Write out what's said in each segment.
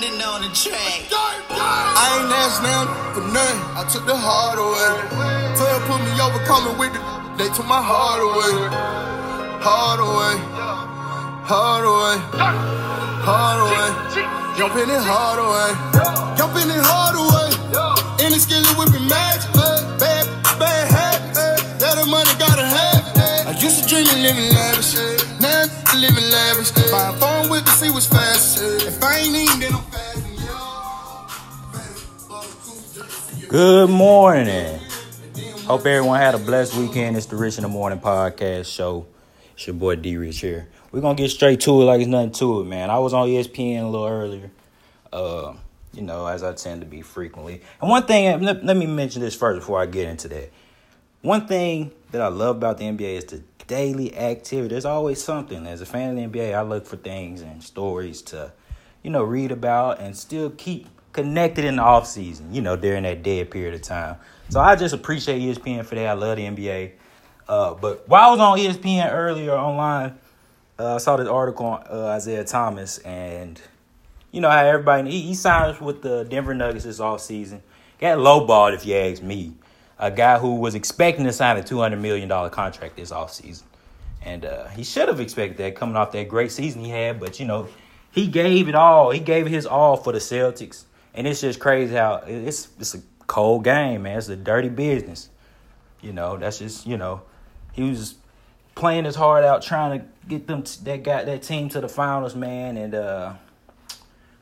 London on the track. I ain't asked now for nothing. I took the heart away. Twelve put me over, coming with the. They took my heart away. Heart away. Heart away. Heart away. Jumping it hard away. Jumping it hard away. In the skillet whipping magic. Bad, bad. Yeah, the money gotta have it. I used to dream of living lavish. Living lavish. Buy a phone with fast. If I ain't eating, then I'm fasting. Good morning. Hope everyone had a blessed weekend. It's the Rich in the Morning podcast show. It's your boy D Rich here. We're gonna get straight to it like it's nothing to it, man. I was on ESPN a little earlier. Uh, you know, as I tend to be frequently. And one thing, let, let me mention this first before I get into that. One thing that I love about the NBA is the daily activity. There's always something. As a fan of the NBA, I look for things and stories to, you know, read about and still keep connected in the off season, you know, during that dead period of time. So I just appreciate ESPN for that. I love the NBA. Uh, but while I was on ESPN earlier online, uh, I saw this article on uh, Isaiah Thomas, and you know how everybody he, he signs with the Denver Nuggets this off season. Got lowballed, if you ask me. A guy who was expecting to sign a two hundred million dollar contract this off season, and uh, he should have expected that coming off that great season he had. But you know, he gave it all. He gave his all for the Celtics, and it's just crazy how it's it's a cold game, man. It's a dirty business. You know, that's just you know, he was playing his heart out trying to get them that got that team to the finals, man, and uh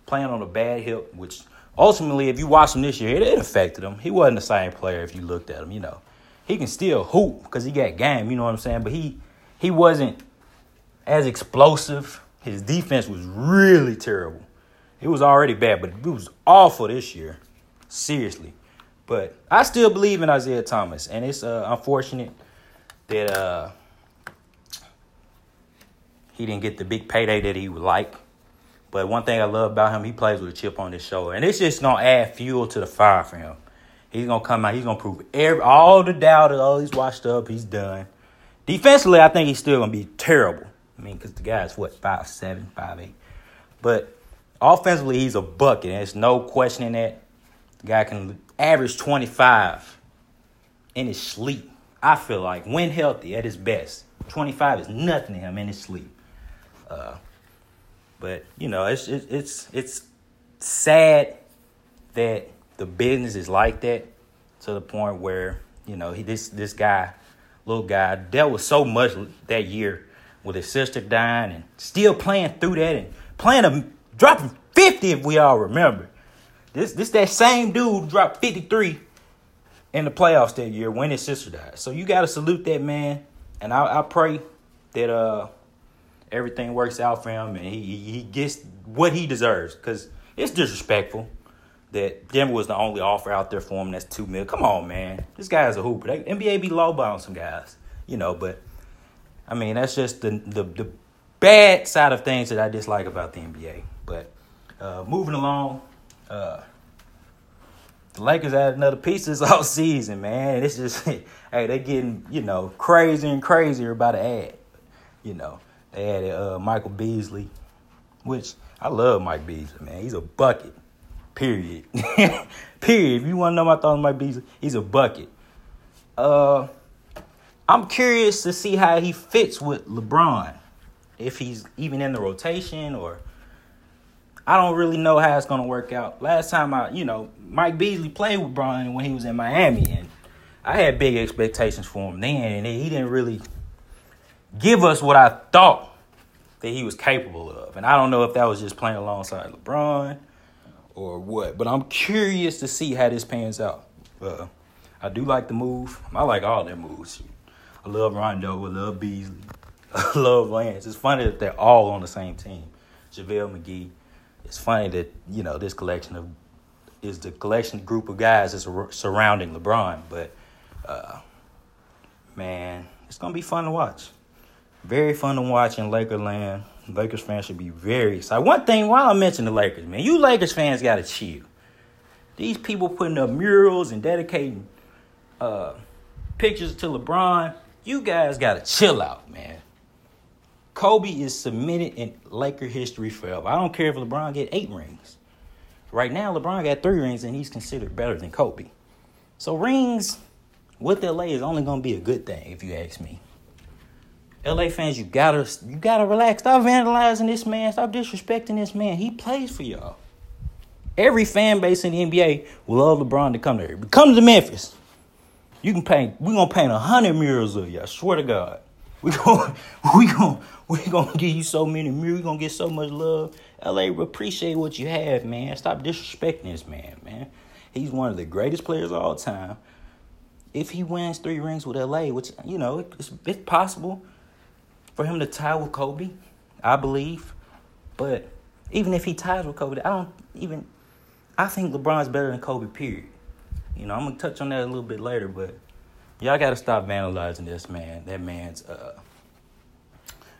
playing on a bad hip, which ultimately, if you watch him this year, it, it affected him. He wasn't the same player if you looked at him. You know, he can still hoop because he got game. You know what I'm saying? But he he wasn't as explosive. His defense was really terrible. It was already bad, but it was awful this year. Seriously. But I still believe in Isaiah Thomas, and it's uh, unfortunate that uh, he didn't get the big payday that he would like. But one thing I love about him, he plays with a chip on his shoulder, and it's just gonna add fuel to the fire for him. He's gonna come out. He's gonna prove every all the doubters. Oh, he's washed up. He's done. Defensively, I think he's still gonna be terrible. I mean, because the guy's what five seven, five eight. But offensively, he's a bucket. There's no questioning that. The guy can average twenty five in his sleep. I feel like when healthy at his best, twenty five is nothing to him in his sleep. Uh, but you know, it's it's it's it's sad that the business is like that to the point where you know he this this guy, little guy, dealt with so much that year with his sister dying and still playing through that and playing a dropping fifty if we all remember. This this that same dude dropped fifty three in the playoffs that year when his sister died. So you got to salute that man, and I, I pray that uh everything works out for him and he he gets what he deserves because it's disrespectful that Denver was the only offer out there for him. That's two mil. Come on, man, this guy's a hooper. They, NBA be lowballing some guys, you know. But I mean, that's just the the the bad side of things that I dislike about the NBA. But uh, moving along. Uh, the Lakers added another piece this all season, man. It's just, hey, they getting, you know, crazier and crazier about to add. You know, they added uh, Michael Beasley, which I love Mike Beasley, man. He's a bucket, period. period. If you want to know my thoughts on Mike Beasley, he's a bucket. Uh, I'm curious to see how he fits with LeBron. If he's even in the rotation or I don't really know how it's gonna work out. Last time I, you know, Mike Beasley played with Bron when he was in Miami, and I had big expectations for him then, and he didn't really give us what I thought that he was capable of. And I don't know if that was just playing alongside LeBron or what, but I'm curious to see how this pans out. Uh, I do like the move. I like all their moves. I love Rondo. I love Beasley. I love Lance. It's funny that they're all on the same team. JaVale McGee it's funny that you know this collection of is the collection group of guys that's surrounding LeBron, but uh, man, it's gonna be fun to watch. Very fun to watch in Lakerland. Lakers fans should be very excited. One thing, while I mention the Lakers, man, you Lakers fans gotta chill. These people putting up murals and dedicating uh, pictures to LeBron. You guys gotta chill out, man. Kobe is cemented in Laker history forever. I don't care if LeBron get eight rings. Right now, LeBron got three rings and he's considered better than Kobe. So rings with LA is only gonna be a good thing if you ask me. LA fans, you gotta you gotta relax. Stop vandalizing this man. Stop disrespecting this man. He plays for y'all. Every fan base in the NBA will love LeBron to come there. Come to Memphis. You can paint. We gonna paint a hundred murals of you. I swear to God. We gonna we gonna we gonna give you so many murals. We gonna get so much love. LA appreciate what you have, man. Stop disrespecting this man, man. He's one of the greatest players of all time. If he wins three rings with LA, which you know it's, it's possible for him to tie with Kobe, I believe. But even if he ties with Kobe, I don't even. I think LeBron's better than Kobe. Period. You know, I'm gonna touch on that a little bit later, but y'all gotta stop vandalizing this man. That man's uh,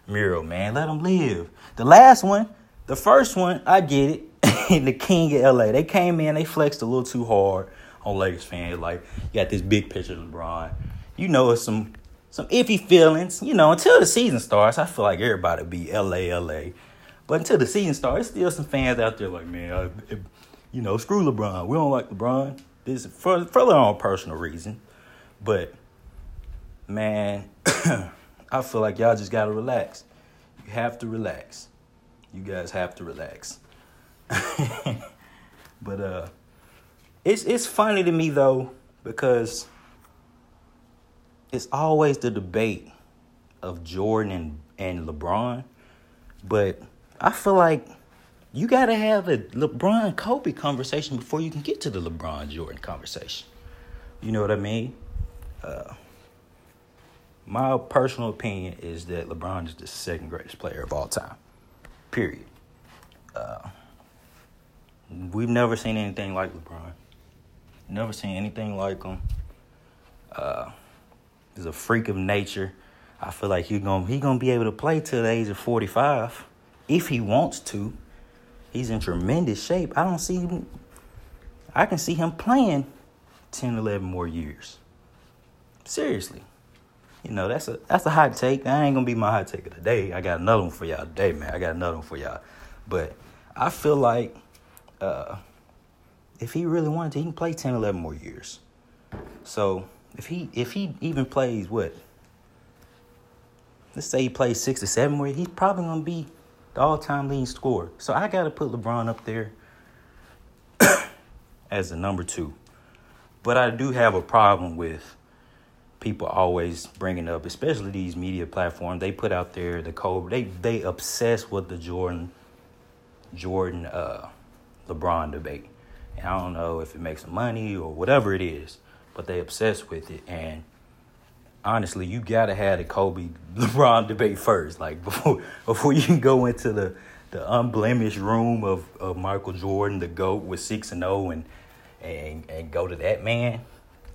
mural, man. Let him live. The last one, the first one, I get it. the king of LA. They came in, they flexed a little too hard on Lakers fans. Like, you got this big picture of LeBron. You know, it's some some iffy feelings. You know, until the season starts, I feel like everybody be LA, LA. But until the season starts, still some fans out there like, man, uh, you know, screw LeBron. We don't like LeBron. This for for their own personal reason. But man, I feel like y'all just gotta relax. You have to relax. You guys have to relax. but uh it's it's funny to me though because it's always the debate of Jordan and, and LeBron, but I feel like you got to have a LeBron Kobe conversation before you can get to the LeBron Jordan conversation. You know what I mean? Uh, my personal opinion is that LeBron is the second greatest player of all time. Period. Uh, we've never seen anything like LeBron. Never seen anything like him. Uh, he's a freak of nature. I feel like he's gonna he gonna be able to play till the age of forty five if he wants to. He's in tremendous shape. I don't see him. I can see him playing 10, 11 more years. Seriously. You know, that's a that's a hot take. That ain't gonna be my hot take of the day. I got another one for y'all today, man. I got another one for y'all. But I feel like uh, if he really wanted to, he can play 10, 11 more years. So if he if he even plays what? Let's say he plays six or seven where he's probably gonna be the all-time leading scorer. So I gotta put LeBron up there as the number two. But I do have a problem with people always bringing up, especially these media platforms. They put out there the code. They they obsess with the Jordan, Jordan, uh, LeBron debate. And I don't know if it makes money or whatever it is, but they obsess with it. And honestly, you gotta have the Kobe LeBron debate first. Like before before you can go into the the unblemished room of, of Michael Jordan, the GOAT with six and zero, oh and and and go to that man,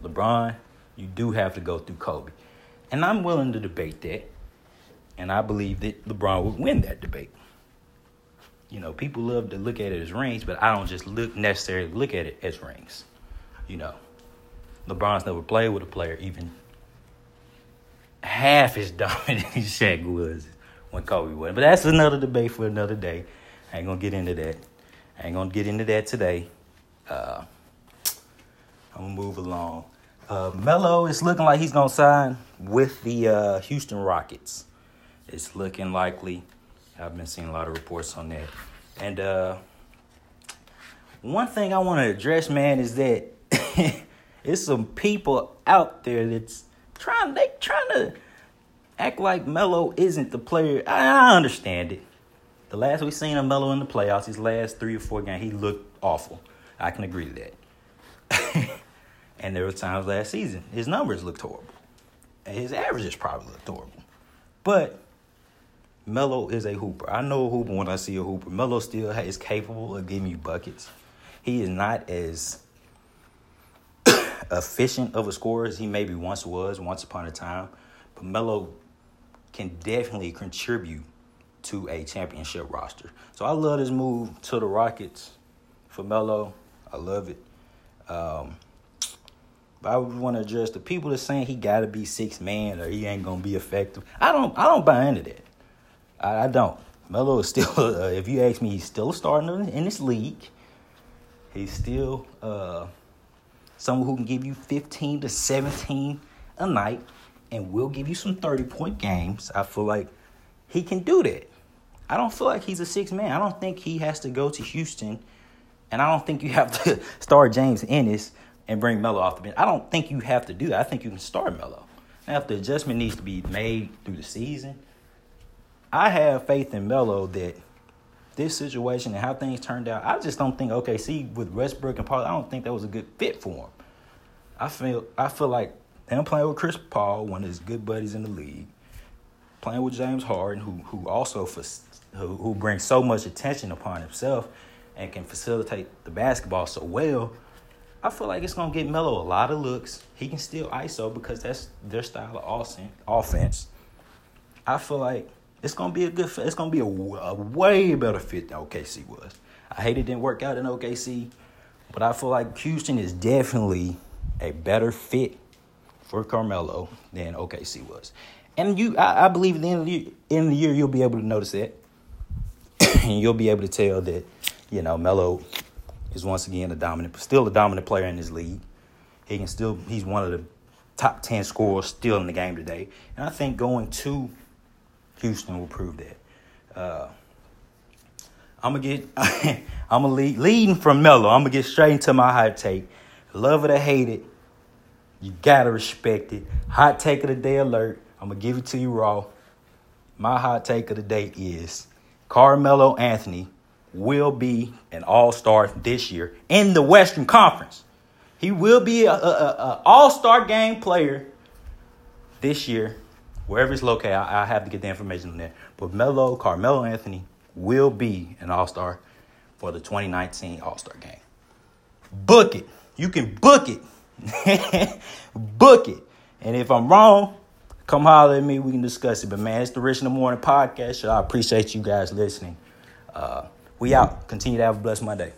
LeBron. You do have to go through Kobe, and I'm willing to debate that. And I believe that LeBron would win that debate. You know, people love to look at it as rings, but I don't just look necessarily look at it as rings. You know, LeBron's never played with a player even half as dominant as Shaq was when Kobe was. But that's another debate for another day. I ain't gonna get into that. I ain't gonna get into that today. Uh, I'm gonna move along. Uh, Melo is looking like he's gonna sign with the uh, Houston Rockets. It's looking likely. I've been seeing a lot of reports on that. And uh, one thing I want to address, man, is that it's some people out there that's trying they trying to act like Melo isn't the player. I, I understand it. The last we seen of Melo in the playoffs, his last three or four games, he looked awful. I can agree to that. and there were times last season his numbers looked horrible, and his averages probably looked horrible. But Melo is a hooper. I know a hooper when I see a hooper. Melo still is capable of giving you buckets. He is not as efficient of a scorer as he maybe once was, once upon a time. But Melo can definitely contribute to a championship roster. So I love this move to the Rockets for Melo. I love it. Um, but I would want to address the people that saying he got to be six man or he ain't gonna be effective. I don't. I don't buy into that. I, I don't. Melo is still. Uh, if you ask me, he's still a starter in this league. He's still uh, someone who can give you 15 to 17 a night and will give you some 30 point games. I feel like he can do that. I don't feel like he's a six man. I don't think he has to go to Houston, and I don't think you have to start James Ennis and bring Melo off the bench. I don't think you have to do that. I think you can start Melo. Now, if the adjustment needs to be made through the season, I have faith in Melo that this situation and how things turned out. I just don't think OKC with Westbrook and Paul. I don't think that was a good fit for him. I feel I feel like him playing with Chris Paul, one of his good buddies in the league, playing with James Harden, who who also for, who, who brings so much attention upon himself and can facilitate the basketball so well. I feel like it's gonna get Melo a lot of looks. He can still ISO because that's their style of offense. I feel like it's gonna be a good. It's gonna be a, a way better fit than OKC was. I hate it didn't work out in OKC, but I feel like Houston is definitely a better fit for Carmelo than OKC was. And you, I, I believe at the end of the, year, end of the year, you'll be able to notice that, and you'll be able to tell that, you know, Melo is once again a dominant, still a dominant player in this league. He can still, he's one of the top ten scorers still in the game today. And I think going to Houston will prove that. Uh, I'm gonna get, I'm gonna lead leading from Melo. I'm gonna get straight into my hot take. Love it or hate it, you gotta respect it. Hot take of the day alert. I'm gonna give it to you raw. My hot take of the day is Carmelo Anthony will be an All Star this year in the Western Conference. He will be a, a, a All Star game player this year wherever it's located, I, I have to get the information on that. But Melo, Carmelo Anthony will be an All Star for the 2019 All Star game. Book it. You can book it. book it. And if I'm wrong, come holler at me. We can discuss it. But man, it's the Rich in the Morning podcast. So I appreciate you guys listening. Uh, we out. Continue to have a blessed Monday.